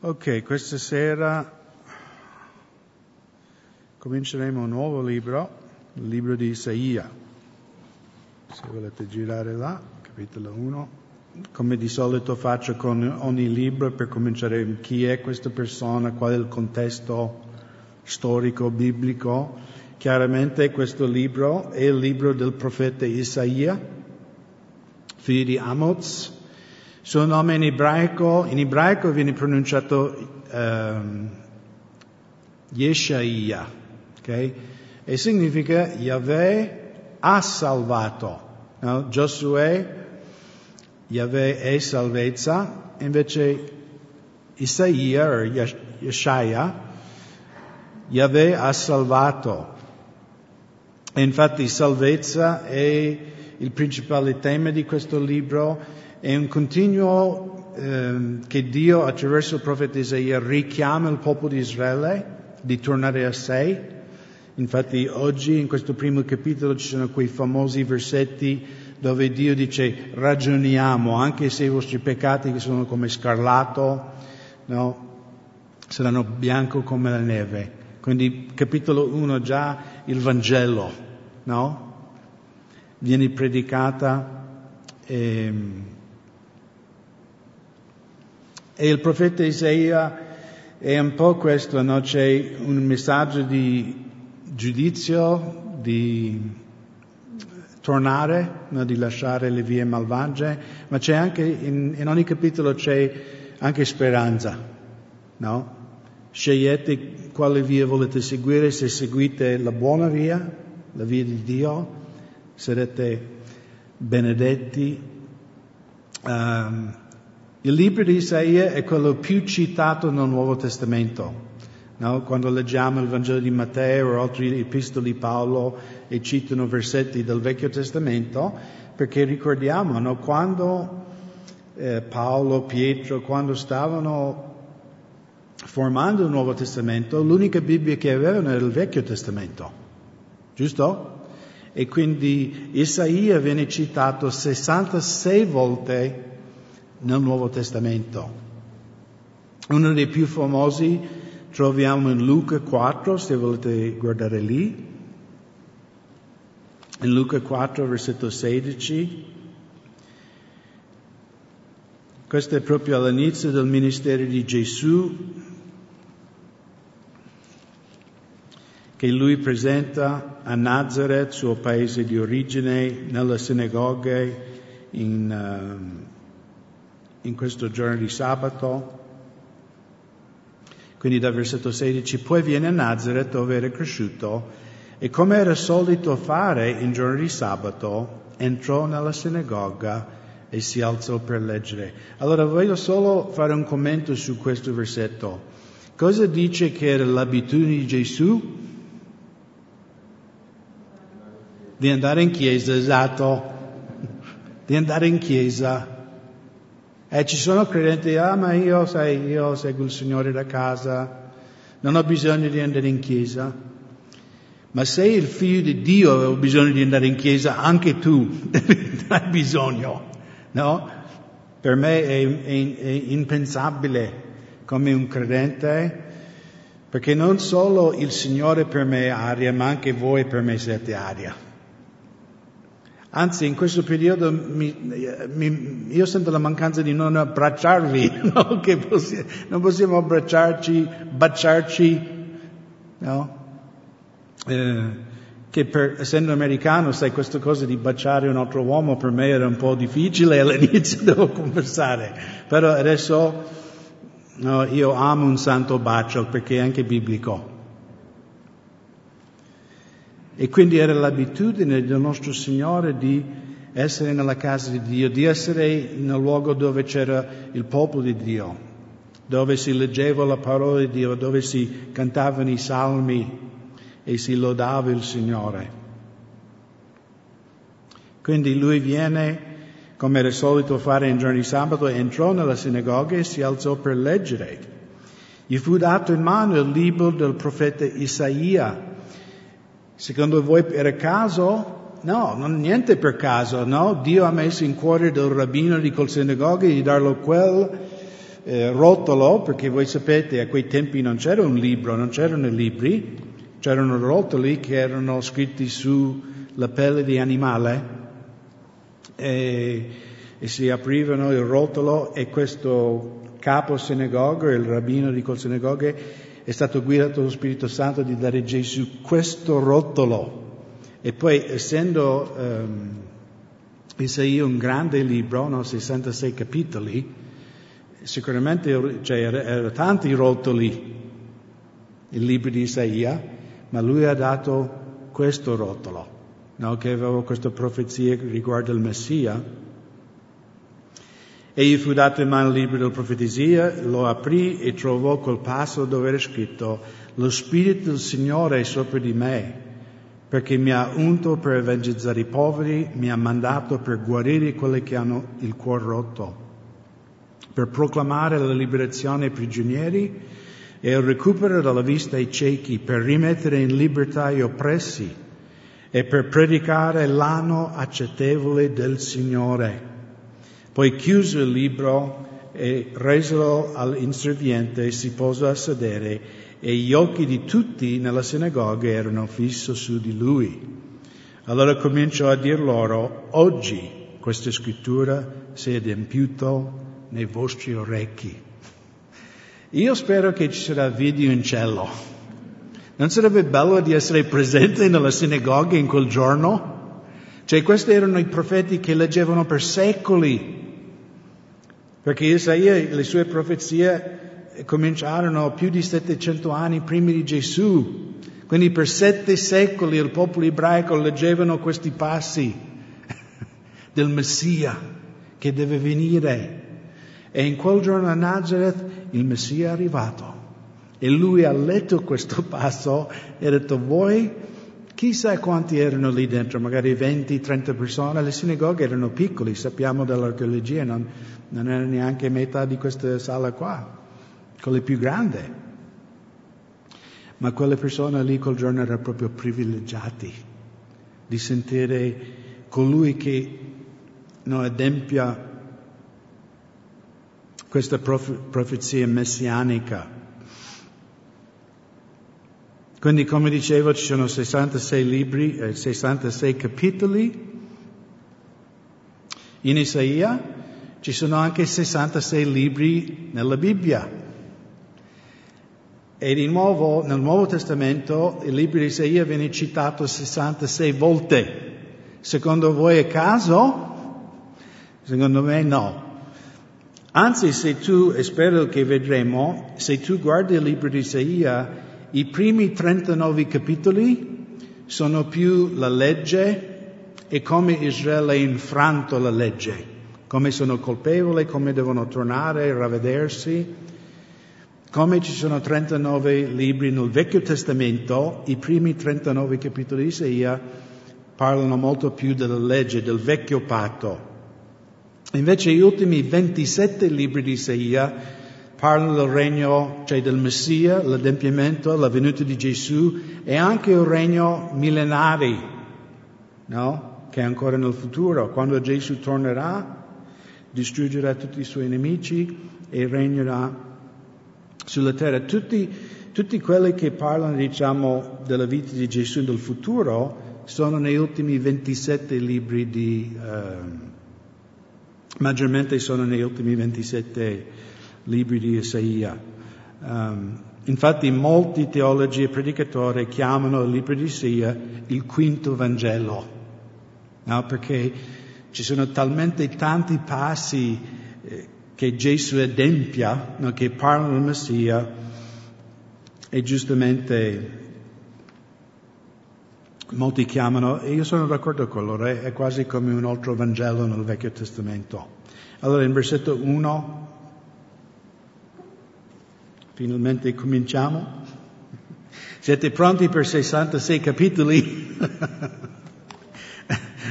Ok, questa sera cominceremo un nuovo libro, il libro di Isaia. Se volete girare là, capitolo 1. Come di solito faccio con ogni libro per cominciare chi è questa persona, qual è il contesto storico, biblico. Chiaramente questo libro è il libro del profeta Isaia, figlio di Amos, suo nome in ebraico, in ebraico viene pronunciato um, Yeshaia, ok? E significa Yahweh ha salvato. No? Giosuè, Yahweh è salvezza, invece Isaia, o Yeshaya, Yahweh ha salvato. E infatti salvezza è il principale tema di questo libro è un continuo eh, che Dio attraverso il profeta Isaia richiama il popolo di Israele di tornare a sé. Infatti oggi in questo primo capitolo ci sono quei famosi versetti dove Dio dice ragioniamo anche se i vostri peccati che sono come scarlato no, saranno bianco come la neve. Quindi capitolo 1 già il Vangelo no? viene predicata. E, e il profeta Isaia è un po' questo, no? c'è un messaggio di giudizio, di tornare, no? di lasciare le vie malvagie, ma c'è anche, in, in ogni capitolo c'è anche speranza, no? Scegliete quale via volete seguire, se seguite la buona via, la via di Dio, sarete benedetti. Um, il libro di Isaia è quello più citato nel Nuovo Testamento. No? Quando leggiamo il Vangelo di Matteo o altri epistoli di Paolo e citano versetti del Vecchio Testamento, perché ricordiamo, no? quando eh, Paolo, Pietro, quando stavano formando il Nuovo Testamento, l'unica Bibbia che avevano era il Vecchio Testamento, giusto? E quindi Isaia viene citato 66 volte nel Nuovo Testamento. Uno dei più famosi troviamo in Luca 4, se volete guardare lì. In Luca 4, versetto 16. Questo è proprio all'inizio del ministero di Gesù, che lui presenta a Nazareth, suo paese di origine, nelle sinagoghe, in, uh, in questo giorno di sabato. Quindi dal versetto 16, poi viene a Nazareth dove era cresciuto e come era solito fare in giorno di sabato, entrò nella sinagoga e si alzò per leggere. Allora voglio solo fare un commento su questo versetto. Cosa dice che era l'abitudine di Gesù? Di andare in chiesa, esatto, di andare in chiesa. E ci sono credenti, ah ma io, sai, io seguo il Signore da casa, non ho bisogno di andare in chiesa. Ma se il figlio di Dio ha bisogno di andare in chiesa, anche tu hai bisogno, no? Per me è, è, è impensabile come un credente, perché non solo il Signore per me è aria, ma anche voi per me siete aria. Anzi, in questo periodo mi, mi, io sento la mancanza di non abbracciarvi, no? che possi- non possiamo abbracciarci, baciarci, no? Eh, che per, essendo americano, sai, questa cosa di baciare un altro uomo per me era un po' difficile all'inizio, devo confessare, però adesso no, io amo un santo bacio perché è anche biblico. E quindi era l'abitudine del nostro Signore di essere nella casa di Dio, di essere nel luogo dove c'era il popolo di Dio, dove si leggeva la parola di Dio, dove si cantavano i salmi e si lodava il Signore. Quindi lui viene, come era solito fare in giorni sabato, entrò nella sinagoga e si alzò per leggere. Gli fu dato in mano il libro del profeta Isaia Secondo voi per caso? No, non niente per caso, no? Dio ha messo in cuore del rabbino di quel sinagoga di darlo quel eh, rotolo, perché voi sapete a quei tempi non c'era un libro, non c'erano libri, c'erano rotoli che erano scritti sulla pelle di animale e, e si aprivano il rotolo e questo capo sinagoga, il rabbino di quel sinagoga, è stato guidato dallo Spirito Santo di dare Gesù questo rotolo. E poi, essendo um, Isaia un grande libro, no? 66 capitoli, sicuramente cioè, erano tanti rotoli il libro di Isaia, ma lui ha dato questo rotolo, no? che aveva questa profezia riguardo il Messia. E gli fu dato in mano il libro della profezia, lo aprì e trovò quel passo dove era scritto, lo Spirito del Signore è sopra di me, perché mi ha unto per evangelizzare i poveri, mi ha mandato per guarire quelli che hanno il cuore rotto per proclamare la liberazione ai prigionieri e il recupero della vista ai ciechi, per rimettere in libertà gli oppressi e per predicare l'anno accettevole del Signore. Poi chiuse il libro e resolo all'inserviente si posò a sedere e gli occhi di tutti nella sinagoga erano fissi su di lui. Allora cominciò a dir loro, oggi questa scrittura si è adempiuta nei vostri orecchi. Io spero che ci sarà video in cielo. Non sarebbe bello di essere presente nella sinagoga in quel giorno? Cioè, questi erano i profeti che leggevano per secoli. Perché Isaia, le sue profezie cominciarono più di 700 anni prima di Gesù. Quindi per sette secoli il popolo ebraico leggevano questi passi del Messia che deve venire. E in quel giorno a Nazareth il Messia è arrivato. E lui ha letto questo passo e ha detto, voi, chissà quanti erano lì dentro, magari 20, 30 persone, le sinagoghe erano piccole, sappiamo dall'archeologia, non, non era neanche metà di questa sala qua, quelle più grandi. Ma quelle persone lì quel giorno erano proprio privilegiati di sentire colui che non adempia questa profezia messianica. Quindi, come dicevo, ci sono 66 libri, eh, 66 capitoli in Isaia, ci sono anche 66 libri nella Bibbia. E di nuovo, nel Nuovo Testamento, il libro di Isaia viene citato 66 volte. Secondo voi è caso? Secondo me no. Anzi, se tu, e spero che vedremo, se tu guardi il libro di Isaia, i primi 39 capitoli sono più la legge e come Israele ha infranto la legge, come sono colpevoli, come devono tornare, ravvedersi. Come ci sono 39 libri nel Vecchio Testamento, i primi 39 capitoli di Isaia parlano molto più della legge, del vecchio patto. Invece gli ultimi 27 libri di Isaia parlano del regno, cioè del Messia, l'adempimento, la venuta di Gesù e anche il regno millenari, no? Che è ancora nel futuro, quando Gesù tornerà, distruggerà tutti i suoi nemici e regnerà sulla terra. Tutti, tutti quelli che parlano, diciamo, della vita di Gesù nel futuro sono negli ultimi 27 libri di... Uh, maggiormente sono negli ultimi 27 libri di Isaia. Um, infatti molti teologi e predicatori chiamano il libro di Isaia il quinto Vangelo, no? perché ci sono talmente tanti passi eh, che Gesù adempia, no? che parlano del Messia, e giustamente molti chiamano, e io sono d'accordo con loro, è quasi come un altro Vangelo nel Vecchio Testamento. Allora in versetto 1, finalmente cominciamo. Siete pronti per 66 capitoli?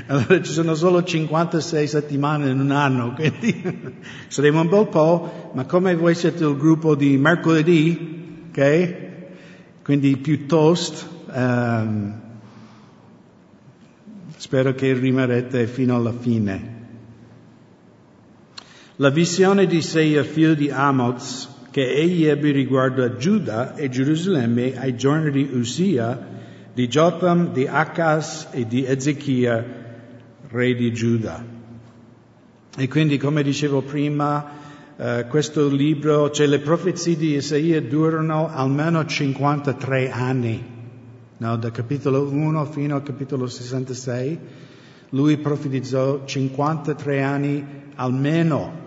allora ci sono solo 56 settimane in un anno, quindi saremo un bel po', ma come voi siete il gruppo di mercoledì, ok? Quindi piuttosto... Um, Spero che rimarrete fino alla fine. La visione di Isaia, figlio di Amoz, che egli ebbe riguardo a Giuda e Gerusalemme ai giorni di Usia, di Jotham, di Acas e di Ezechia, re di Giuda. E quindi, come dicevo prima, eh, questo libro, cioè le profezie di Isaia durano almeno 53 anni, no? da capitolo 1 fino al capitolo 66. Lui profetizzò 53 anni almeno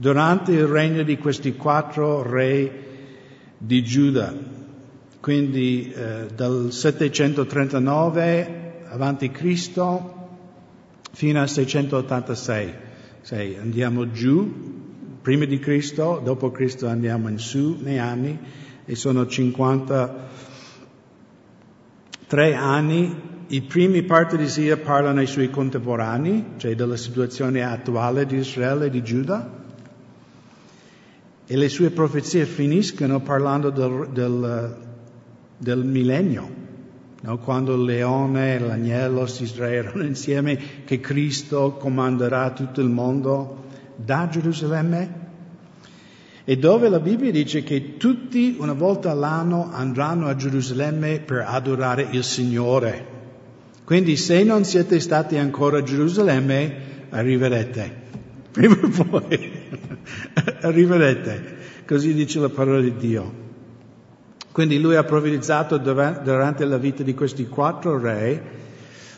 durante il regno di questi quattro re di Giuda, quindi eh, dal 739 avanti Cristo fino al 686. Sei, andiamo giù, prima di Cristo, dopo Cristo andiamo in su nei anni e sono 53 anni. I primi parti di Sia parlano ai suoi contemporanei, cioè della situazione attuale di Israele e di Giuda e le sue profezie finiscono parlando del, del, del millennio, no? quando il leone e l'agnello si sdraieranno insieme, che Cristo comanderà tutto il mondo da Gerusalemme. E dove la Bibbia dice che tutti una volta all'anno andranno a Gerusalemme per adorare il Signore. Quindi se non siete stati ancora a Gerusalemme, arriverete. Prima o poi arriverete. Così dice la parola di Dio. Quindi lui ha profetizzato durante la vita di questi quattro re.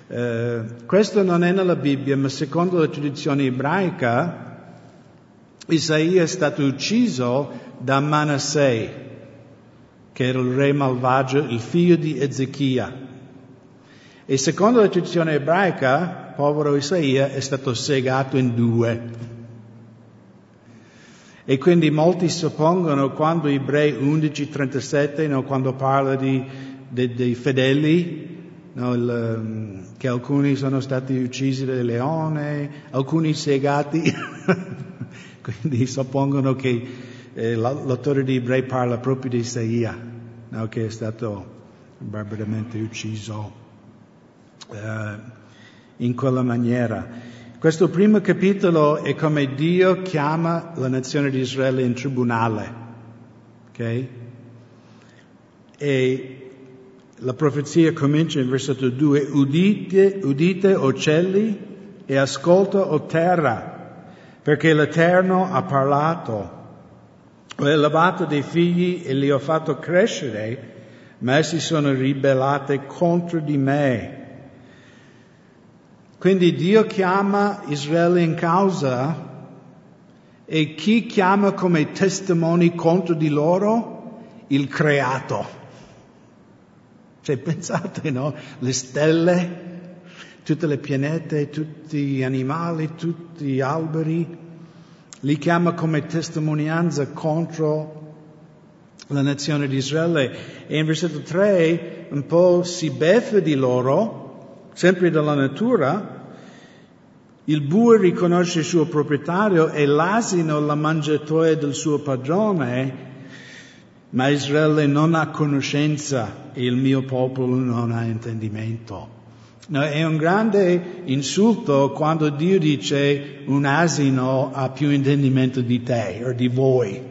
Eh, questo non è nella Bibbia, ma secondo la tradizione ebraica, Isaia è stato ucciso da Manasseh, che era il re malvagio, il figlio di Ezechia. E secondo la tradizione ebraica, povero Isaia è stato segato in due. E quindi molti suppongono quando Ebrei 11:37, no, quando parla di, de, dei fedeli, no, il, um, che alcuni sono stati uccisi dal leone, alcuni segati, quindi suppongono che eh, l'autore di Ebrei parla proprio di Isaia, no, che è stato barbaramente ucciso eh, in quella maniera. Questo primo capitolo è come Dio chiama la nazione di Israele in tribunale. Okay? E la profezia comincia in versetto 2, udite, udite o cieli e ascolta o terra, perché l'Eterno ha parlato. Ho elevato dei figli e li ho fatto crescere, ma essi sono ribellati contro di me. Quindi Dio chiama Israele in causa e chi chiama come testimoni contro di loro? Il creato. Cioè pensate, no? Le stelle, tutte le pianete, tutti gli animali, tutti gli alberi, li chiama come testimonianza contro la nazione di Israele. E in versetto 3 un po' si beffa di loro sempre dalla natura, il bue riconosce il suo proprietario e l'asino la mangiatoia del suo padrone, ma Israele non ha conoscenza e il mio popolo non ha intendimento. No, è un grande insulto quando Dio dice un asino ha più intendimento di te o di voi.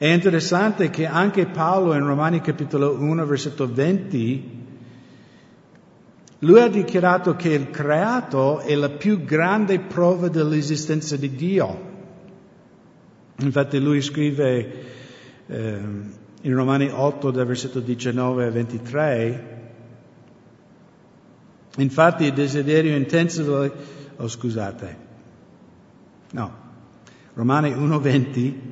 È interessante che anche Paolo in Romani capitolo 1 versetto 20, lui ha dichiarato che il creato è la più grande prova dell'esistenza di Dio. Infatti lui scrive eh, in Romani 8 dal versetto 19 a 23, infatti il desiderio intenso delle... Oh scusate, no, Romani 1.20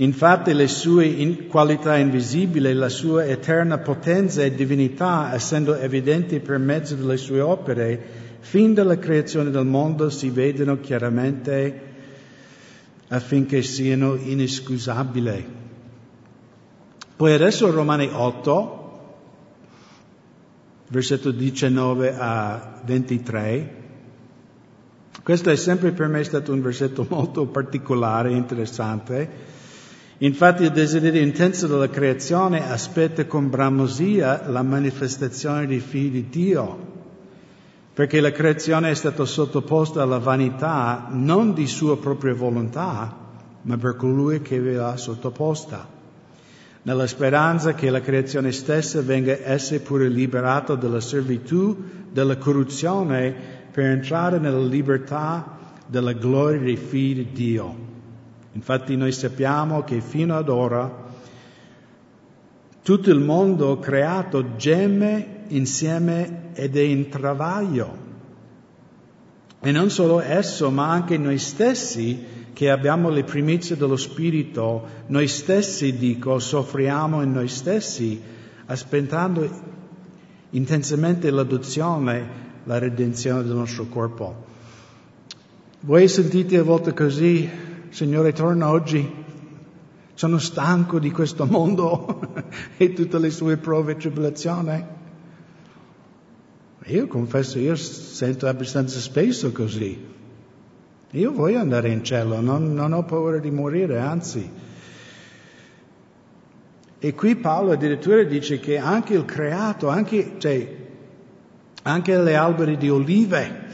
Infatti le sue qualità invisibili, la sua eterna potenza e divinità, essendo evidenti per mezzo delle sue opere, fin dalla creazione del mondo si vedono chiaramente affinché siano inescusabili. Poi adesso Romani 8, versetto 19 a 23. Questo è sempre per me stato un versetto molto particolare, interessante Infatti il desiderio intenso della creazione aspetta con bramosia la manifestazione dei figli di Dio, perché la creazione è stata sottoposta alla vanità non di sua propria volontà, ma per colui che ve l'ha sottoposta, nella speranza che la creazione stessa venga essa pure liberata dalla servitù, della corruzione, per entrare nella libertà della gloria dei figli di Dio. Infatti noi sappiamo che fino ad ora tutto il mondo creato geme insieme ed è in travaglio. E non solo esso, ma anche noi stessi che abbiamo le primizie dello Spirito, noi stessi, dico, soffriamo in noi stessi, aspettando intensamente l'adozione, la redenzione del nostro corpo. Voi sentite a volte così, Signore, torna oggi, sono stanco di questo mondo e tutte le sue prove e tribolazioni. Io confesso, io sento abbastanza spesso così. Io voglio andare in cielo, non, non ho paura di morire, anzi. E qui Paolo addirittura dice che anche il creato, anche, cioè, anche le alberi di olive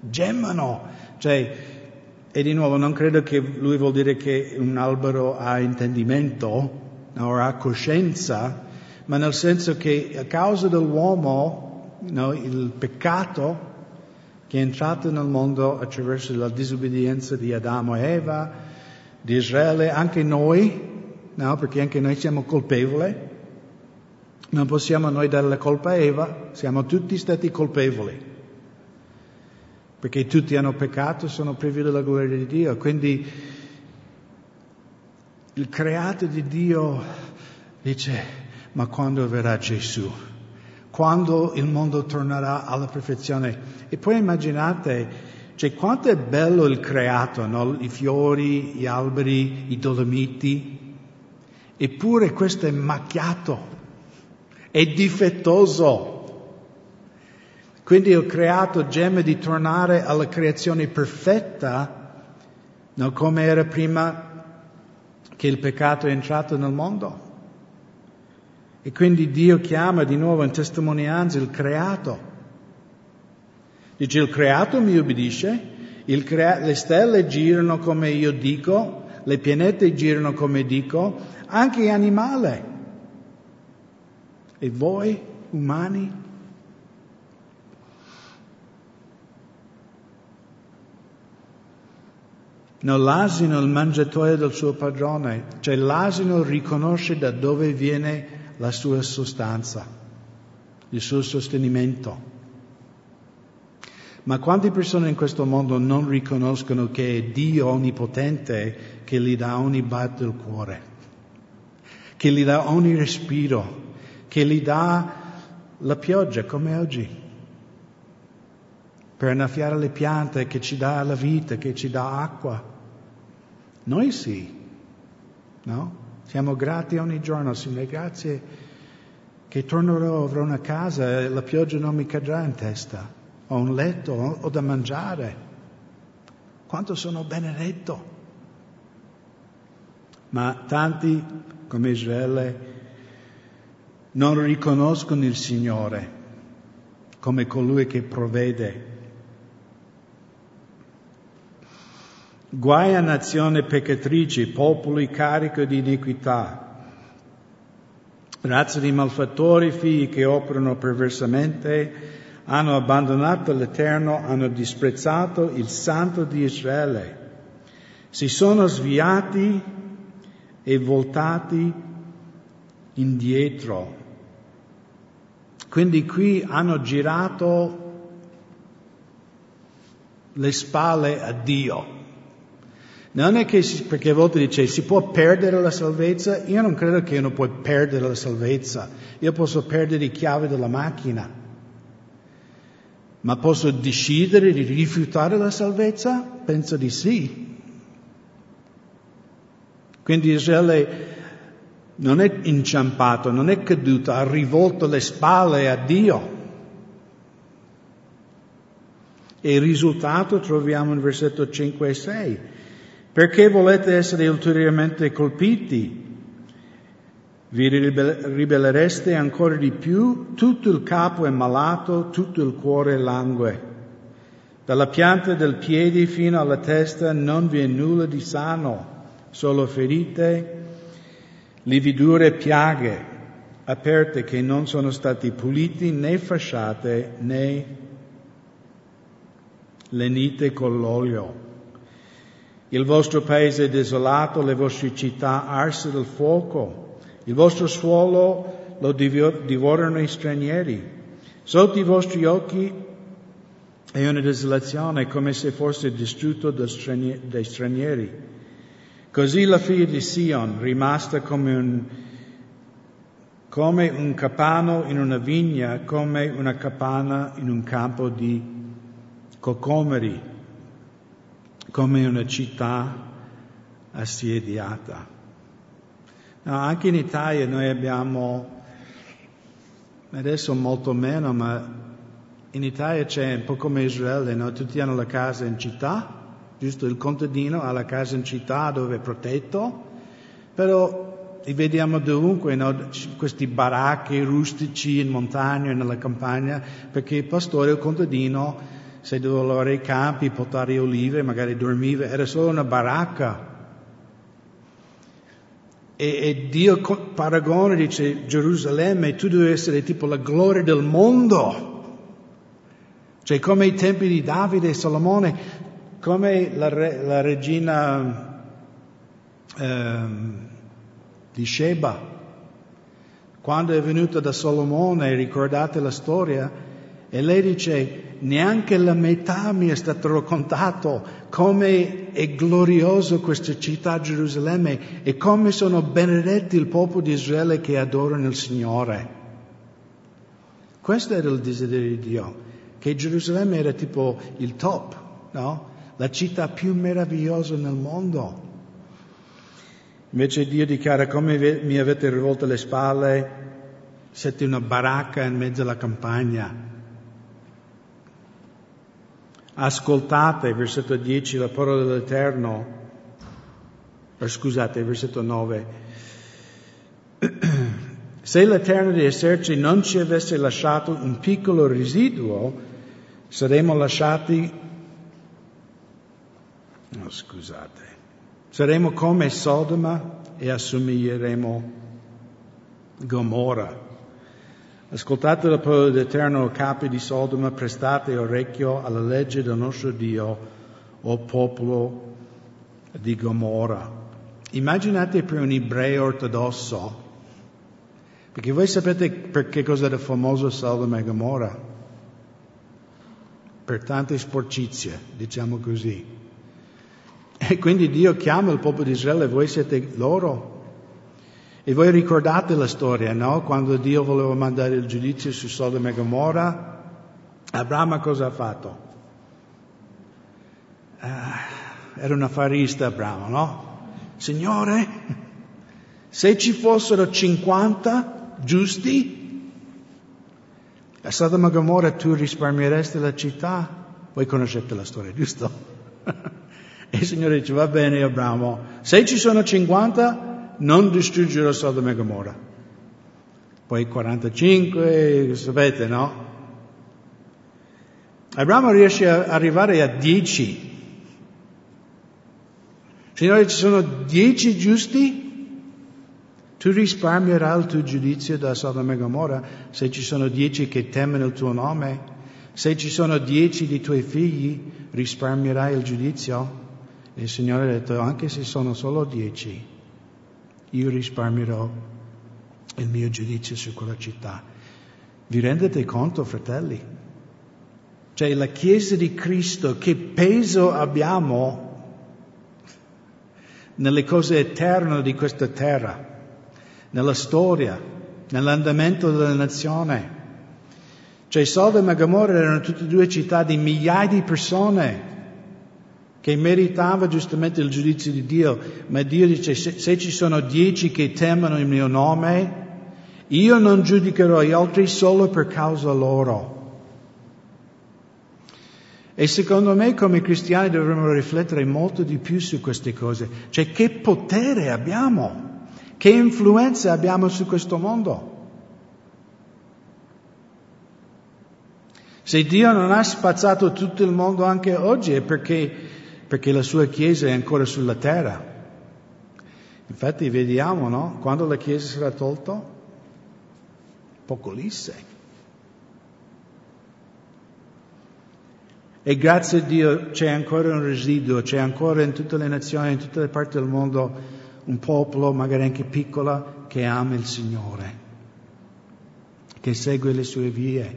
gemano. Cioè, e di nuovo non credo che lui vuol dire che un albero ha intendimento o ha coscienza, ma nel senso che a causa dell'uomo no? il peccato che è entrato nel mondo attraverso la disobbedienza di Adamo e Eva, di Israele, anche noi, no? perché anche noi siamo colpevoli. Non possiamo noi dare la colpa a Eva, siamo tutti stati colpevoli, perché tutti hanno peccato e sono privi della gloria di Dio. Quindi il creato di Dio dice, ma quando verrà Gesù? quando il mondo tornerà alla perfezione. E poi immaginate, cioè, quanto è bello il creato, no? i fiori, gli alberi, i dolomiti, eppure questo è macchiato, è difettoso. Quindi il creato geme di tornare alla creazione perfetta, no? come era prima che il peccato è entrato nel mondo. E quindi Dio chiama di nuovo in testimonianza il creato. Dice il creato mi obbedisce, crea- le stelle girano come io dico, le pianete girano come dico, anche gli animali. E voi, umani? No, l'asino è il mangiatoio del suo padrone, cioè l'asino riconosce da dove viene la sua sostanza, il suo sostenimento. Ma quante persone in questo mondo non riconoscono che è Dio onnipotente che gli dà ogni battito del cuore, che gli dà ogni respiro, che gli dà la pioggia come oggi, per annaffiare le piante, che ci dà la vita, che ci dà acqua. Noi sì, no? Siamo grati ogni giorno, Signore, grazie che tornerò, avrò una casa e la pioggia non mi cadrà in testa. Ho un letto, ho da mangiare. Quanto sono benedetto. Ma tanti, come Israele, non riconoscono il Signore come colui che provvede Guai a nazione peccatrice, popoli carico di iniquità, razza di malfattori, figli che operano perversamente, hanno abbandonato l'Eterno, hanno disprezzato il Santo di Israele, si sono sviati e voltati indietro. Quindi qui hanno girato le spalle a Dio. Non è che, si, perché a volte dice, si può perdere la salvezza? Io non credo che uno può perdere la salvezza. Io posso perdere le chiavi della macchina. Ma posso decidere di rifiutare la salvezza? Penso di sì. Quindi Israele non è inciampato, non è caduto, ha rivolto le spalle a Dio. E il risultato troviamo in versetto 5 e 6. Perché volete essere ulteriormente colpiti? Vi ribellereste ancora di più, tutto il capo è malato, tutto il cuore langue. Dalla pianta del piede fino alla testa non vi è nulla di sano, solo ferite, lividure e piaghe aperte che non sono stati puliti né fasciate né lenite con l'olio. Il vostro paese è desolato, le vostre città arse dal fuoco. Il vostro suolo lo divorano i stranieri. Sotto i vostri occhi è una desolazione come se fosse distrutto dai stranieri. Così la figlia di Sion, rimasta come un, come un capano in una vigna, come una capana in un campo di cocomeri, come una città assediata. No, anche in Italia noi abbiamo, adesso molto meno, ma in Italia c'è un po' come Israele, no? tutti hanno la casa in città, giusto? Il contadino ha la casa in città dove è protetto, però li vediamo dovunque, no? questi baracchi rustici in montagna nella campagna, perché il pastore, il contadino, se doveva lavorare i campi, portare olive, magari dormiva, era solo una baracca. E, e Dio paragona, dice Gerusalemme, tu devi essere tipo la gloria del mondo. Cioè come i tempi di Davide e Salomone, come la, re, la regina ehm, di Sheba, quando è venuta da Salomone, ricordate la storia, e lei dice, neanche la metà mi è stato raccontato come è glorioso questa città Gerusalemme e come sono benedetti il popolo di Israele che adorano il Signore. Questo era il desiderio di Dio, che Gerusalemme era tipo il top, no? La città più meravigliosa nel mondo. Invece Dio dichiara come mi avete rivolto le spalle, siete una baracca in mezzo alla campagna Ascoltate, versetto 10, la parola dell'Eterno. Eh, scusate, versetto 9. Se l'Eterno di eserciti non ci avesse lasciato un piccolo residuo, saremmo lasciati, no, scusate, saremmo come Sodoma e assomiglieremo Gomorra. Ascoltate la parola dell'Eterno, capi di Sodoma, prestate orecchio alla legge del nostro Dio, o popolo di Gomorra. Immaginate per un ebreo ortodosso, perché voi sapete per che cosa era famoso Sodoma e Gomorra? Per tante sporcizie, diciamo così. E quindi Dio chiama il popolo di Israele, voi siete loro, e voi ricordate la storia, no? Quando Dio voleva mandare il giudizio su Sodoma e Gomorra, Abramo cosa ha fatto? Uh, era un affarista Abramo, no? Signore, se ci fossero 50 giusti, a Sodoma e Gomorra tu risparmieresti la città? Voi conoscete la storia, giusto? e il Signore dice, va bene Abramo, se ci sono 50, non distruggere Sodoma e Gomorra. Poi 45, sapete, no? Abramo riesce ad arrivare a 10. Signore, ci sono 10 giusti? Tu risparmierai il tuo giudizio da Sodoma e Gomorra se ci sono 10 che temono il tuo nome? Se ci sono 10 di tuoi figli, risparmierai il giudizio? E il Signore ha detto, anche se sono solo 10, io risparmierò il mio giudizio su quella città. Vi rendete conto, fratelli? Cioè la Chiesa di Cristo, che peso abbiamo nelle cose eterne di questa terra, nella storia, nell'andamento della nazione. Cioè Sodoma e Gomorra erano tutte due città di migliaia di persone che meritava giustamente il giudizio di Dio, ma Dio dice se, se ci sono dieci che temono il mio nome, io non giudicherò gli altri solo per causa loro. E secondo me come cristiani dovremmo riflettere molto di più su queste cose, cioè che potere abbiamo, Che influenza abbiamo su questo mondo? Se Dio non ha spazzato tutto il mondo anche oggi è perché, perché la sua Chiesa è ancora sulla terra. Infatti vediamo, no? Quando la Chiesa sarà tolta? Apocalisse. E grazie a Dio c'è ancora un residuo, c'è ancora in tutte le nazioni, in tutte le parti del mondo, un popolo, magari anche piccolo, che ama il Signore, che segue le sue vie.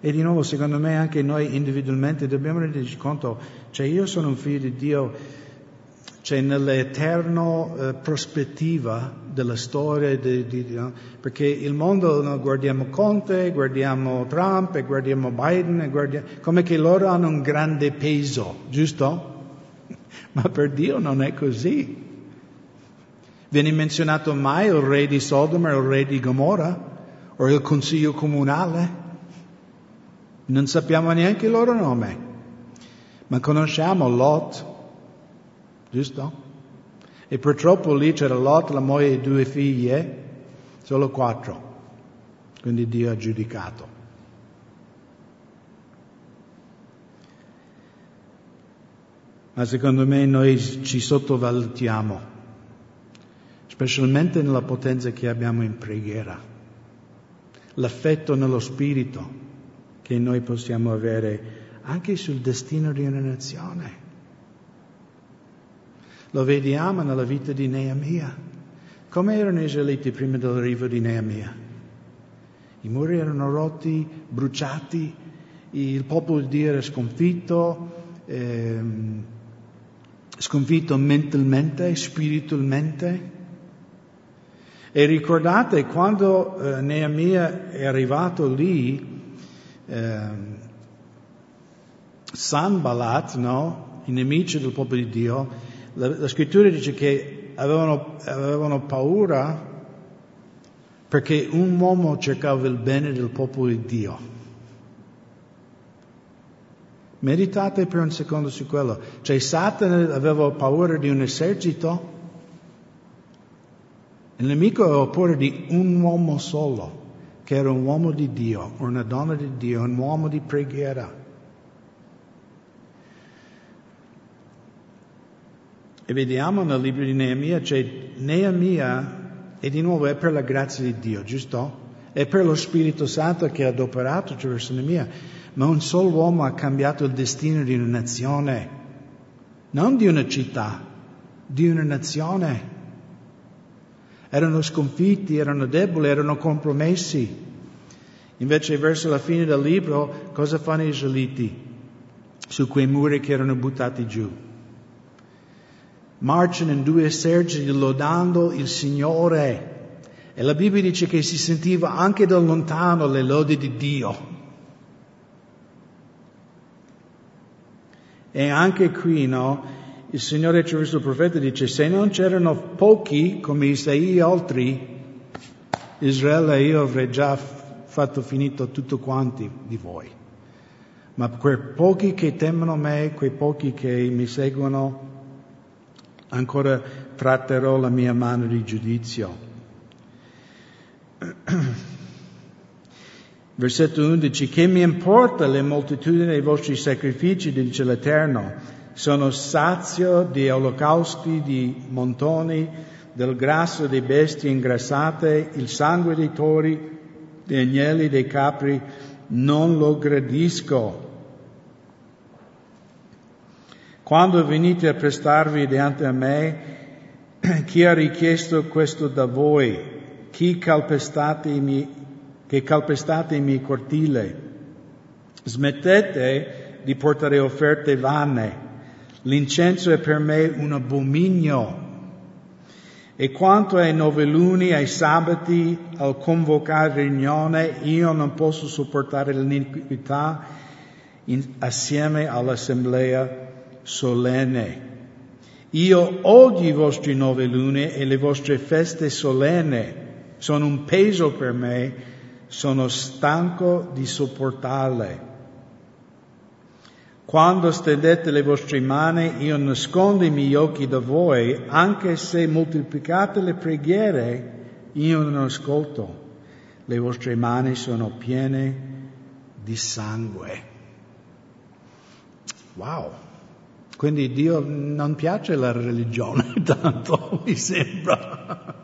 E di nuovo, secondo me, anche noi individualmente dobbiamo renderci conto, cioè io sono un figlio di Dio, cioè nell'eterno eh, prospettiva della storia, di, di, no? perché il mondo no, guardiamo Conte, guardiamo Trump guardiamo Biden, guardiamo, come che loro hanno un grande peso, giusto? Ma per Dio non è così. Viene menzionato mai il re di Sodoma, il re di Gomorra, o il consiglio comunale? Non sappiamo neanche il loro nome, ma conosciamo Lot, giusto? E purtroppo lì c'era Lot, la moglie e due figlie, solo quattro. Quindi Dio ha giudicato. Ma secondo me noi ci sottovalutiamo, specialmente nella potenza che abbiamo in preghiera, l'affetto nello spirito che noi possiamo avere anche sul destino di una nazione. Lo vediamo nella vita di Neemia. Come erano gli israeliti prima dell'arrivo di Neemia? I muri erano rotti, bruciati, il popolo di Dio era sconfitto, ehm, sconfitto mentalmente, spiritualmente. E ricordate quando eh, Neemia è arrivato lì, eh, Sanballat, no? i nemici del popolo di Dio, la, la scrittura dice che avevano, avevano paura perché un uomo cercava il bene del popolo di Dio. Meditate per un secondo su quello. Cioè Satana aveva paura di un esercito, il nemico aveva paura di un uomo solo, che era un uomo di Dio, una donna di Dio, un uomo di preghiera. E vediamo nel libro di Neemia, cioè Neemia, e di nuovo è per la grazia di Dio, giusto? È per lo Spirito Santo che ha adoperato attraverso Neemia, ma un solo uomo ha cambiato il destino di una nazione, non di una città, di una nazione. Erano sconfitti, erano deboli, erano compromessi. Invece verso la fine del libro cosa fanno gli israeliti su quei muri che erano buttati giù? Marciano in due eserciti lodando il Signore. E la Bibbia dice che si sentiva anche da lontano le lodi di Dio. E anche qui, no? Il Signore attraverso il profeta dice, se non c'erano pochi come Isaia e altri, Israele io avrei già fatto finito tutto quanti di voi. Ma quei pochi che temono me, quei pochi che mi seguono, ancora tratterò la mia mano di giudizio. Versetto 11, che mi importa le moltitudini dei vostri sacrifici, dice l'Eterno, sono sazio di olocausti, di montoni, del grasso dei bestie ingrassate, il sangue dei tori, degli agnelli, dei capri, non lo gradisco. Quando venite a prestarvi davanti a me, chi ha richiesto questo da voi? Chi calpestate i miei, che calpestate i miei cortili? Smettete di portare offerte vane. L'incenso è per me un abominio. E quanto ai nove luni, ai sabati, al convocare riunione, io non posso sopportare l'iniquità in, assieme all'assemblea solenne. Io odio i vostri nove lune e le vostre feste solenne. Sono un peso per me, sono stanco di sopportarle. Quando stendete le vostre mani, io nascondo i miei occhi da voi, anche se moltiplicate le preghiere, io non ascolto. Le vostre mani sono piene di sangue. Wow. Quindi Dio non piace la religione tanto, mi sembra.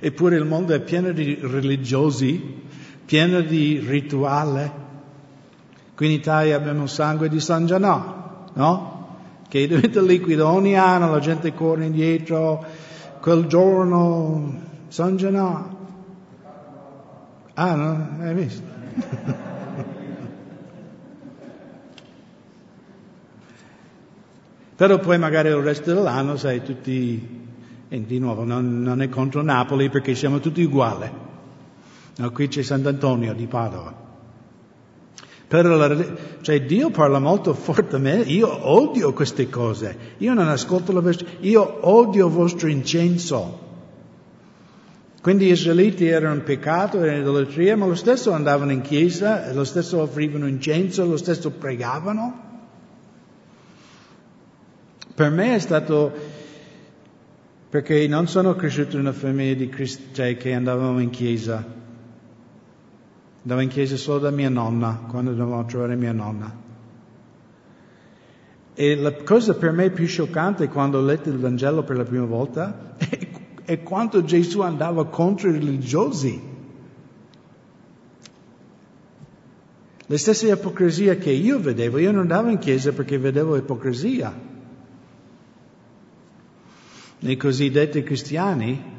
Eppure il mondo è pieno di religiosi, pieno di rituale. Qui in Italia abbiamo sangue di San Gianò, no? Che diventa liquido ogni anno, la gente corre indietro, quel giorno San Gianò. Ah, no? Hai visto? Però poi magari il resto dell'anno, sai, tutti, e di nuovo non, non è contro Napoli perché siamo tutti uguali. No, qui c'è Sant'Antonio di Padova. Però la, cioè Dio parla molto fortemente, io odio queste cose, io non ascolto la voce, io odio il vostro incenso. Quindi gli israeliti erano in peccato, erano in idolatria, ma lo stesso andavano in chiesa, lo stesso offrivano incenso, lo stesso pregavano. Per me è stato, perché non sono cresciuto in una famiglia di cristiani cioè che andavamo in chiesa, andavo in chiesa solo da mia nonna, quando dovevamo trovare mia nonna. E la cosa per me più scioccante quando ho letto il Vangelo per la prima volta è, è quanto Gesù andava contro i religiosi. La stessa ipocrisia che io vedevo, io non andavo in chiesa perché vedevo ipocrisia nei cosiddetti cristiani.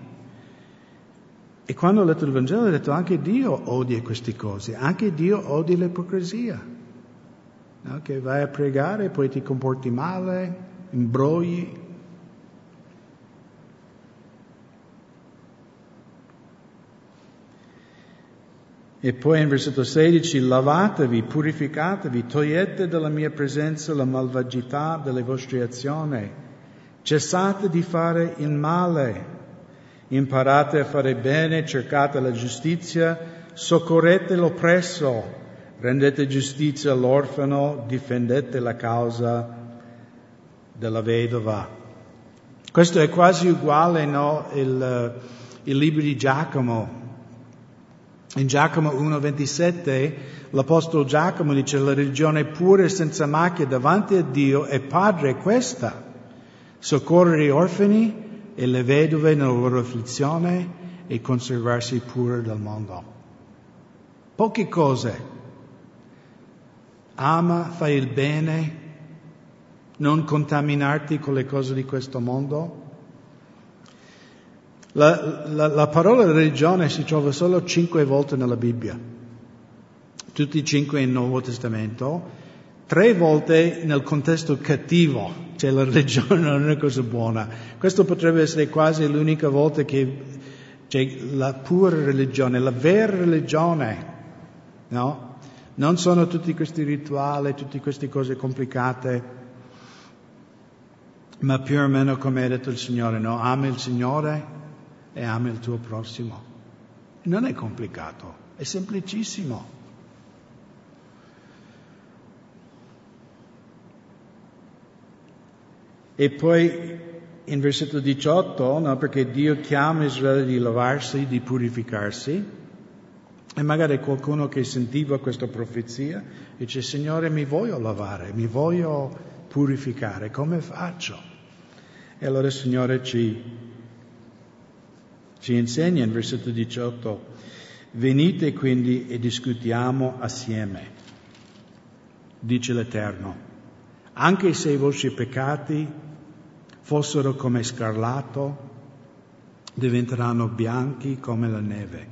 E quando ho letto il Vangelo ho detto anche Dio odia queste cose, anche Dio odia l'ipocrisia. No? Che vai a pregare e poi ti comporti male, imbrogli. E poi in versetto 16, lavatevi, purificatevi, togliete dalla mia presenza la malvagità delle vostre azioni Cessate di fare il male, imparate a fare bene, cercate la giustizia, soccorrete l'oppresso, rendete giustizia all'orfano, difendete la causa della vedova. Questo è quasi uguale no, il, il libro di Giacomo. In Giacomo 1,27 l'Apostolo Giacomo dice la religione pura e senza macchia davanti a Dio è padre questa soccorrere gli orfani e le vedove nella loro afflizione e conservarsi pure dal mondo. Poche cose. Ama, fai il bene, non contaminarti con le cose di questo mondo. La, la, la parola religione si trova solo cinque volte nella Bibbia, tutti e cinque nel Nuovo Testamento, tre volte nel contesto cattivo, cioè la religione non è una cosa buona. Questo potrebbe essere quasi l'unica volta che c'è la pura religione, la vera religione, no? Non sono tutti questi rituali, tutte queste cose complicate, ma più o meno come ha detto il Signore, no? Ami il Signore e ami il tuo prossimo. Non è complicato, è semplicissimo. E poi in versetto 18, no, perché Dio chiama Israele di lavarsi, di purificarsi, e magari qualcuno che sentiva questa profezia dice, Signore, mi voglio lavare, mi voglio purificare, come faccio? E allora il Signore ci, ci insegna in versetto 18, venite quindi e discutiamo assieme, dice l'Eterno anche se i vostri peccati fossero come scarlatto, diventeranno bianchi come la neve.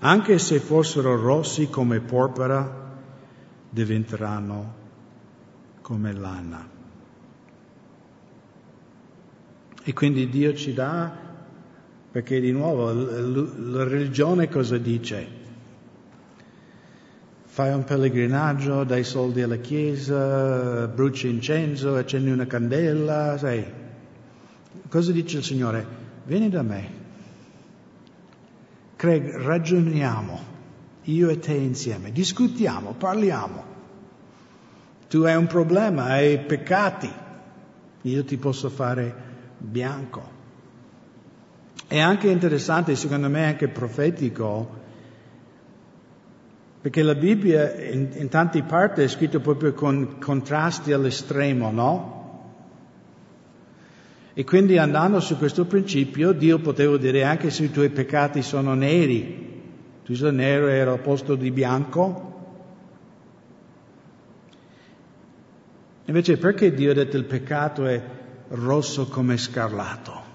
Anche se fossero rossi come porpora, diventeranno come lana. E quindi Dio ci dà, perché di nuovo la religione cosa dice? fai un pellegrinaggio, dai soldi alla chiesa, bruci incenso, accendi una candela, sai. Cosa dice il Signore? Vieni da me. Craig, ragioniamo, io e te insieme, discutiamo, parliamo. Tu hai un problema, hai peccati, io ti posso fare bianco. È anche interessante, secondo me anche profetico, perché la Bibbia in, in tante parti è scritta proprio con contrasti all'estremo, no? E quindi andando su questo principio, Dio poteva dire anche se i tuoi peccati sono neri, tu sei nero era posto di bianco. Invece perché Dio ha detto il peccato è rosso come scarlato?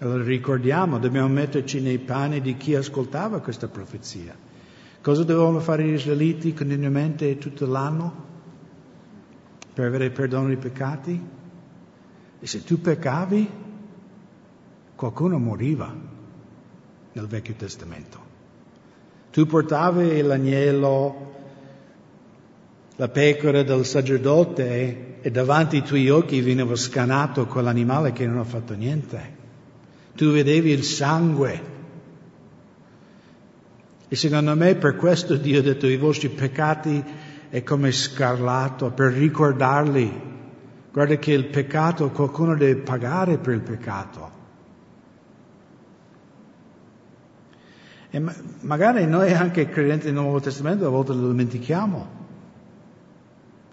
Allora ricordiamo, dobbiamo metterci nei panni di chi ascoltava questa profezia. Cosa dovevano fare gli israeliti continuamente tutto l'anno per avere perdono dei peccati? E se tu peccavi, qualcuno moriva nel Vecchio Testamento. Tu portavi l'agnello, la pecora del sacerdote e davanti ai tuoi occhi veniva scanato quell'animale che non ha fatto niente. Tu vedevi il sangue. E secondo me per questo Dio ha detto i vostri peccati è come scarlato, per ricordarli Guarda che il peccato, qualcuno deve pagare per il peccato. E magari noi anche credenti del Nuovo Testamento a volte lo dimentichiamo.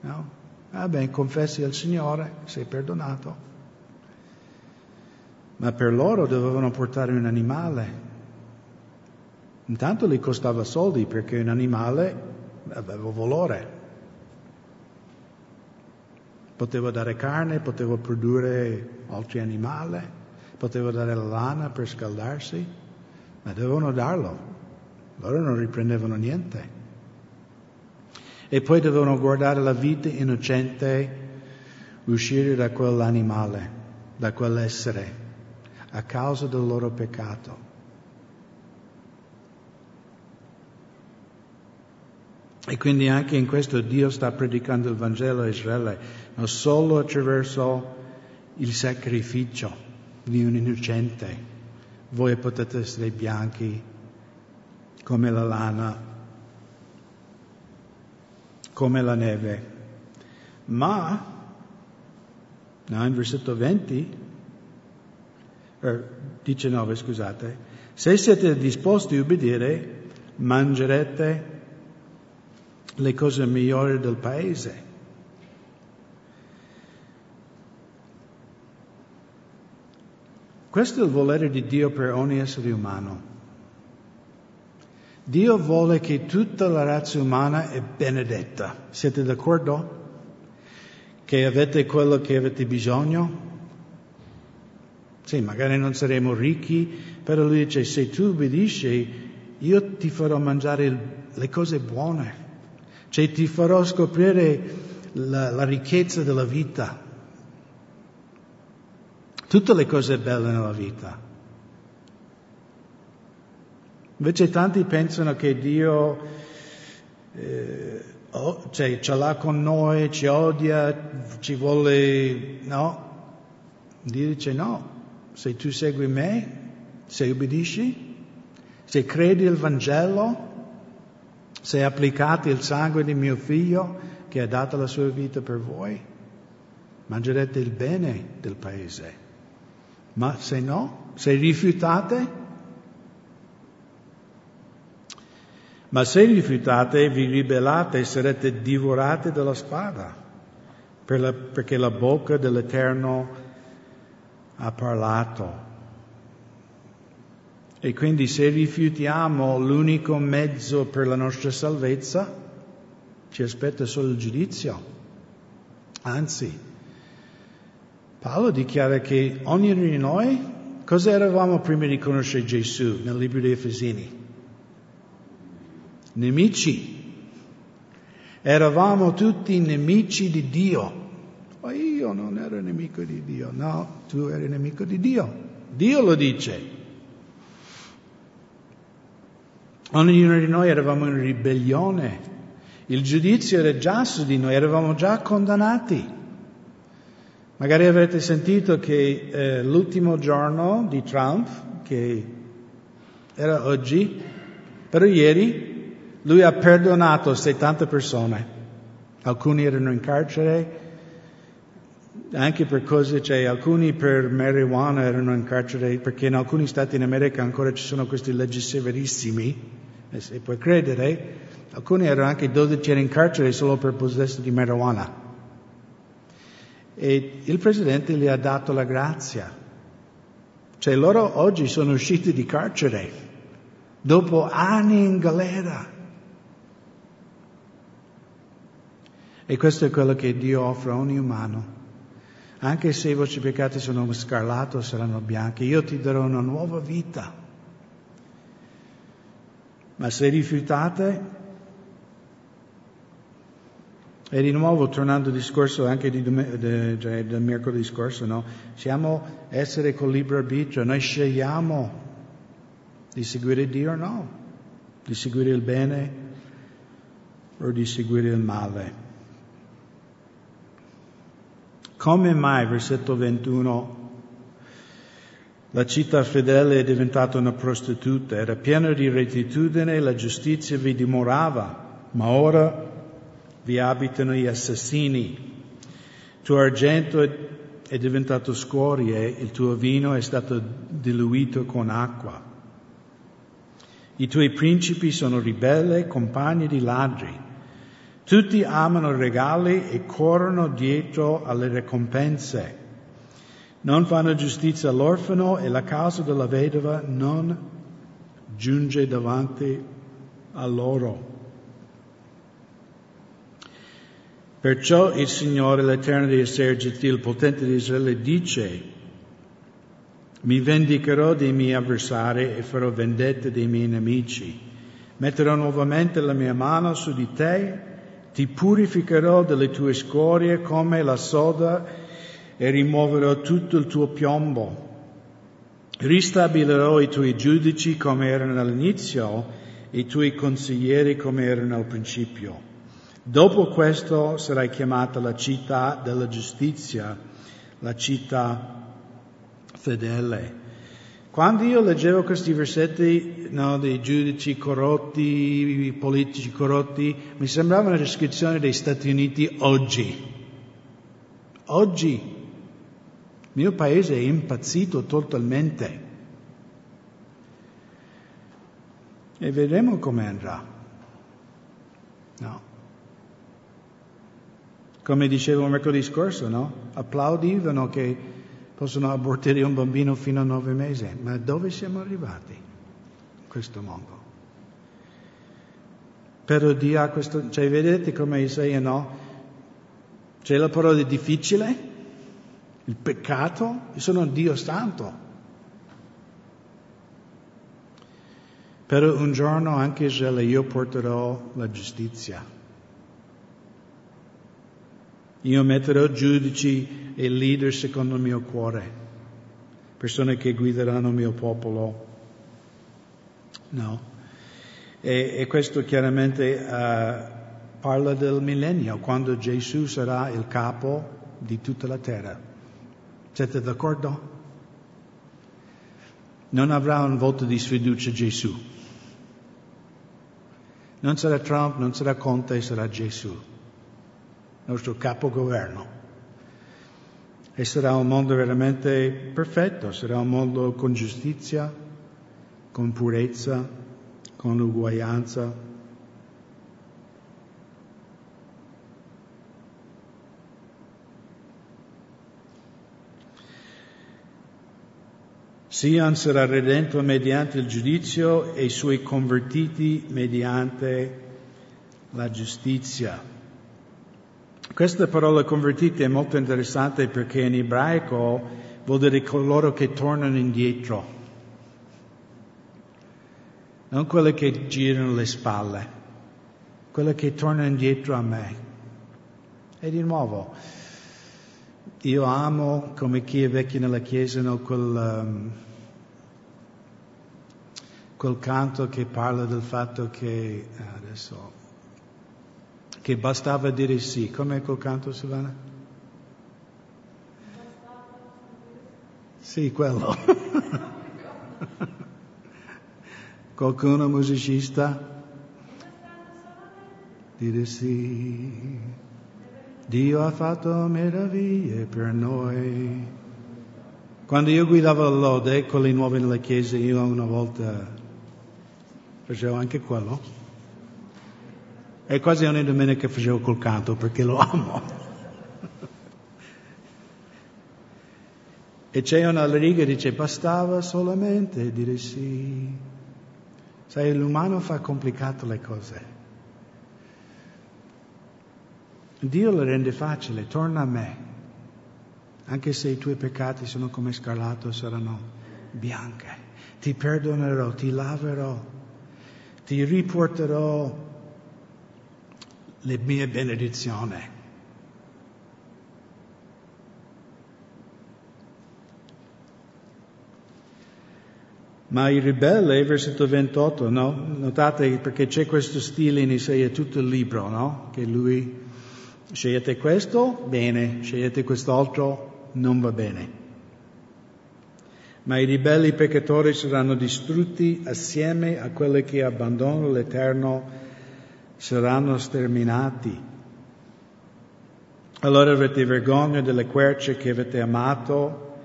No? Ah beh, confessi al Signore, sei perdonato. Ma per loro dovevano portare un animale. Intanto gli costava soldi perché un animale aveva valore. Potevo dare carne, potevo produrre altri animali, potevo dare la lana per scaldarsi, ma dovevano darlo. Loro non riprendevano niente. E poi dovevano guardare la vita innocente uscire da quell'animale, da quell'essere, a causa del loro peccato. E quindi anche in questo Dio sta predicando il Vangelo a Israele, non solo attraverso il sacrificio di un innocente. Voi potete essere bianchi come la lana, come la neve. Ma, no, in versetto 20, er, 19 scusate, se siete disposti a ubbidire, mangerete le cose migliori del paese. Questo è il volere di Dio per ogni essere umano. Dio vuole che tutta la razza umana è benedetta. Siete d'accordo? Che avete quello che avete bisogno? Sì, magari non saremo ricchi, però lui dice se tu obbedisci, io ti farò mangiare le cose buone. Cioè ti farò scoprire la, la ricchezza della vita, tutte le cose belle nella vita. Invece tanti pensano che Dio eh, oh, cioè, ce l'ha con noi, ci odia, ci vuole... No, Dio dice no, se tu segui me, se obbedisci, se credi il Vangelo, se applicate il sangue di mio figlio che ha dato la sua vita per voi, mangerete il bene del paese. Ma se no, se rifiutate, ma se rifiutate e vi ribellate sarete divorati dalla spada, per la, perché la bocca dell'Eterno ha parlato. E quindi se rifiutiamo l'unico mezzo per la nostra salvezza, ci aspetta solo il giudizio. Anzi, Paolo dichiara che ognuno di noi, cosa eravamo prima di conoscere Gesù nel libro dei Efesini? Nemici. Eravamo tutti nemici di Dio. Ma io non ero nemico di Dio, no, tu eri nemico di Dio. Dio lo dice. Ognuno di noi eravamo in ribellione, il giudizio era già su di noi, eravamo già condannati. Magari avrete sentito che eh, l'ultimo giorno di Trump, che era oggi, però ieri lui ha perdonato 70 persone. alcuni erano in carcere anche per cose, cioè alcuni per marijuana erano in carcere perché in alcuni stati in America ancora ci sono queste leggi severissime, e se puoi credere, alcuni erano anche 12 anni in carcere solo per possesso di marijuana. E il Presidente gli ha dato la grazia. Cioè loro oggi sono usciti di carcere dopo anni in galera. E questo è quello che Dio offre a ogni umano. Anche se i vostri peccati sono scarlato, saranno bianchi, io ti darò una nuova vita. Ma se rifiutate, e di nuovo, tornando al discorso anche di, de, de, del mercoledì scorso, no? siamo essere con libero arbitrio, noi scegliamo di seguire Dio o no, di seguire il bene o di seguire il male. Come mai, versetto 21, la città fedele è diventata una prostituta, era piena di rettitudine, la giustizia vi dimorava, ma ora vi abitano gli assassini. Il tuo argento è diventato scorie, il tuo vino è stato diluito con acqua. I tuoi principi sono ribelli, compagni di ladri. Tutti amano regali e corrono dietro alle ricompense. Non fanno giustizia all'orfano e la causa della vedova non giunge davanti a loro. Perciò il Signore, l'Eterno degli eserciti, il potente di Israele, dice, mi vendicherò dei miei avversari e farò vendetta dei miei nemici. Metterò nuovamente la mia mano su di te, ti purificherò delle tue scorie come la soda e rimuoverò tutto il tuo piombo. Ristabilirò i tuoi giudici come erano all'inizio i tuoi consiglieri come erano al principio. Dopo questo sarai chiamata la città della giustizia, la città fedele. Quando io leggevo questi versetti no, dei giudici corrotti, politici corrotti, mi sembrava una descrizione dei Stati Uniti oggi. Oggi il mio paese è impazzito totalmente. E vedremo come andrà. No. Come dicevo mercoledì scorso, no? Applaudivano che possono abortire un bambino fino a nove mesi. Ma dove siamo arrivati in questo mondo? Però Dio ha questo, cioè vedete come Isaia no? C'è la parola difficile, il peccato, io sono Dio santo. Però un giorno anche Israele io porterò la giustizia. Io metterò giudici e leader secondo il mio cuore, persone che guideranno il mio popolo. No. E, e questo chiaramente uh, parla del millennio, quando Gesù sarà il capo di tutta la terra. Siete d'accordo? Non avrà un voto di sfiducia Gesù. Non sarà Trump, non sarà Conte, sarà Gesù nostro capogoverno. E sarà un mondo veramente perfetto, sarà un mondo con giustizia, con purezza, con uguaglianza. Sion sarà redento mediante il giudizio e i suoi convertiti mediante la giustizia. Questa parola convertiti è molto interessante perché in ebraico vuol dire coloro che tornano indietro, non quelli che girano le spalle, quelli che tornano indietro a me. E di nuovo, io amo come chi è vecchio nella chiesa, no, quel, um, quel canto che parla del fatto che, adesso, che bastava dire sì. Com'è quel canto, Silvana? Sì, quello. Qualcuno musicista? Dire sì. Dio ha fatto meraviglie per noi. Quando io guidavo lode con le nuove nelle chiese, io una volta facevo anche quello. E quasi ogni domenica facevo col canto perché lo amo. e c'è una riga che dice bastava solamente dire sì. Sai, l'umano fa complicato le cose. Dio le rende facile, torna a me. Anche se i tuoi peccati sono come scarlatto, saranno bianche. Ti perdonerò, ti laverò, ti riporterò le mie benedizioni. Ma i ribelli, versetto 28, no? notate perché c'è questo stile in Isaia tutto il libro, no? Che lui scegliete questo, bene, scegliete quest'altro, non va bene. Ma i ribelli peccatori saranno distrutti assieme a quelli che abbandonano l'Eterno, saranno sterminati. Allora avrete vergogna delle querce che avete amato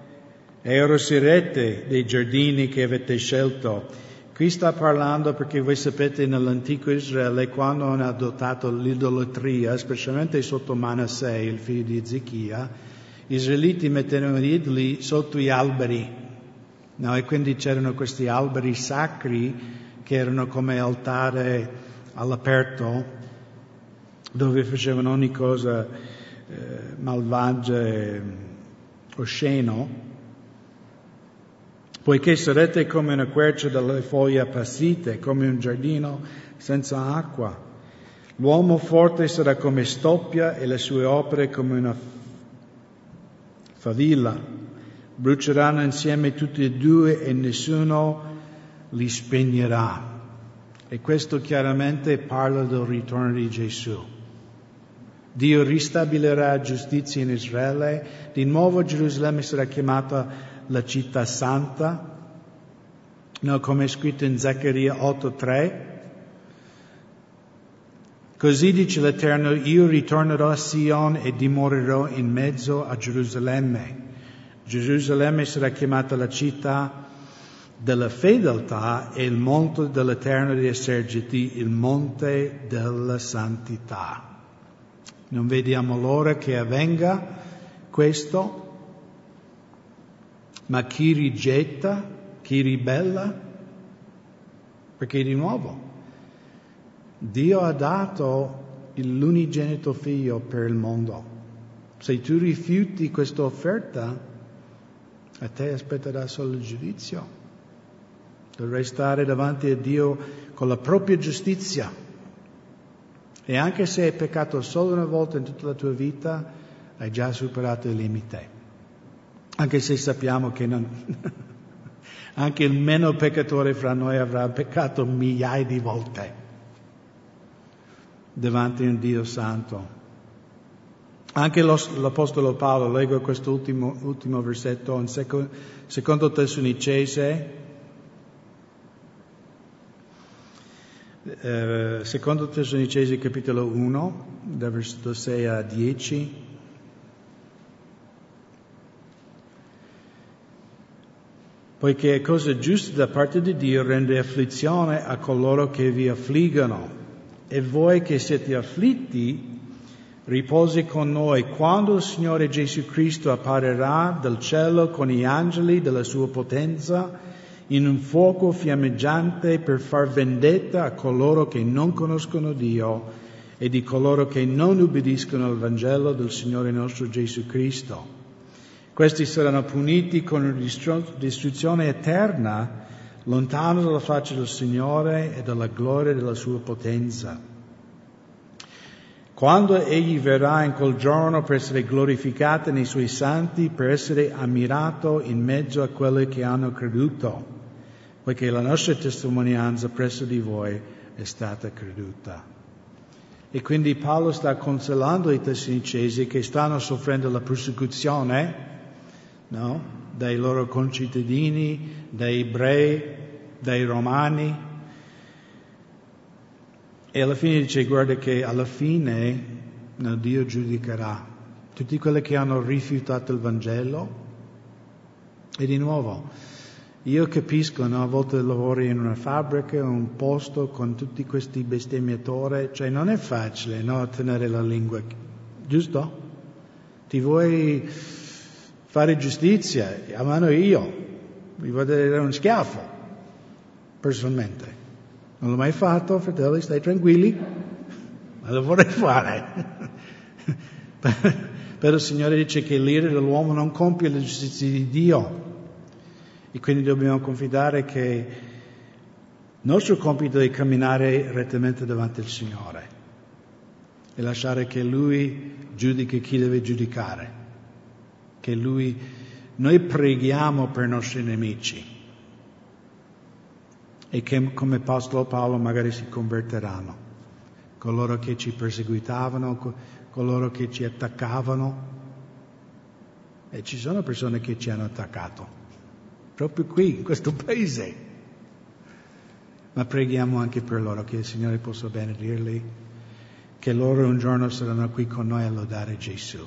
e arrossirete dei giardini che avete scelto. Qui sta parlando perché voi sapete nell'antico Israele quando hanno adottato l'idolatria, specialmente sotto Manasseh, il figlio di Ezechia, gli israeliti mettevano gli idoli sotto gli alberi. No? E quindi c'erano questi alberi sacri che erano come altare all'aperto dove facevano ogni cosa eh, malvagia e osceno poiché sarete come una quercia dalle foglie appassite, come un giardino senza acqua. L'uomo forte sarà come stoppia e le sue opere come una favilla. Bruceranno insieme tutti e due e nessuno li spegnerà. E questo chiaramente parla del ritorno di Gesù. Dio ristabilirà giustizia in Israele, di nuovo Gerusalemme sarà chiamata la città santa, no, come è scritto in Zaccaria 8.3. Così dice l'Eterno, io ritornerò a Sion e dimorerò in mezzo a Gerusalemme. Gerusalemme sarà chiamata la città della fedeltà e il monte dell'Eterno di eserciti, il monte della santità. Non vediamo l'ora che avvenga questo, ma chi rigetta, chi ribella, perché di nuovo Dio ha dato l'unigenito figlio per il mondo. Se tu rifiuti questa offerta, a te aspetterà solo il giudizio. Dovrai stare davanti a Dio con la propria giustizia. E anche se hai peccato solo una volta in tutta la tua vita, hai già superato il limite anche se sappiamo che non, anche il meno peccatore fra noi avrà peccato migliaia di volte davanti a un Dio santo. Anche l'Apostolo Paolo, leggo questo ultimo, ultimo versetto in secondo, secondo Tessalonicese, eh, secondo Tessalonicese capitolo 1, da versetto 6 a 10. poiché è cosa giusta da parte di Dio rendere afflizione a coloro che vi affliggono. E voi che siete afflitti, riposi con noi quando il Signore Gesù Cristo apparirà dal cielo con gli angeli della sua potenza in un fuoco fiammeggiante per far vendetta a coloro che non conoscono Dio e di coloro che non ubbidiscono al Vangelo del Signore nostro Gesù Cristo questi saranno puniti con una distruzione eterna, lontano dalla faccia del Signore e dalla gloria della sua potenza. Quando egli verrà in quel giorno per essere glorificato nei suoi santi, per essere ammirato in mezzo a quelli che hanno creduto, poiché la nostra testimonianza presso di voi è stata creduta. E quindi Paolo sta consolando i tessinicesi che stanno soffrendo la persecuzione no? dai loro concittadini, dai ebrei, dai romani. E alla fine dice, guarda che alla fine no, Dio giudicherà tutti quelli che hanno rifiutato il Vangelo. E di nuovo, io capisco, no? a volte lavori in una fabbrica, un posto con tutti questi bestemmiatori, cioè non è facile no? tenere la lingua, giusto? Ti vuoi fare giustizia, a mano io, mi vuoi dare un schiaffo, personalmente. Non l'ho mai fatto, fratelli, stai tranquilli, ma lo vorrei fare. Però il Signore dice che l'ira dell'uomo non compie la giustizia di Dio. E quindi dobbiamo confidare che il nostro compito è camminare rettamente davanti al Signore e lasciare che Lui giudichi chi deve giudicare, che Lui, noi preghiamo per i nostri nemici e che come Apostolo Paolo magari si converteranno, coloro che ci perseguitavano, coloro che ci attaccavano. E ci sono persone che ci hanno attaccato proprio qui, in questo paese. Ma preghiamo anche per loro che il Signore possa benedirli, che loro un giorno saranno qui con noi a lodare Gesù.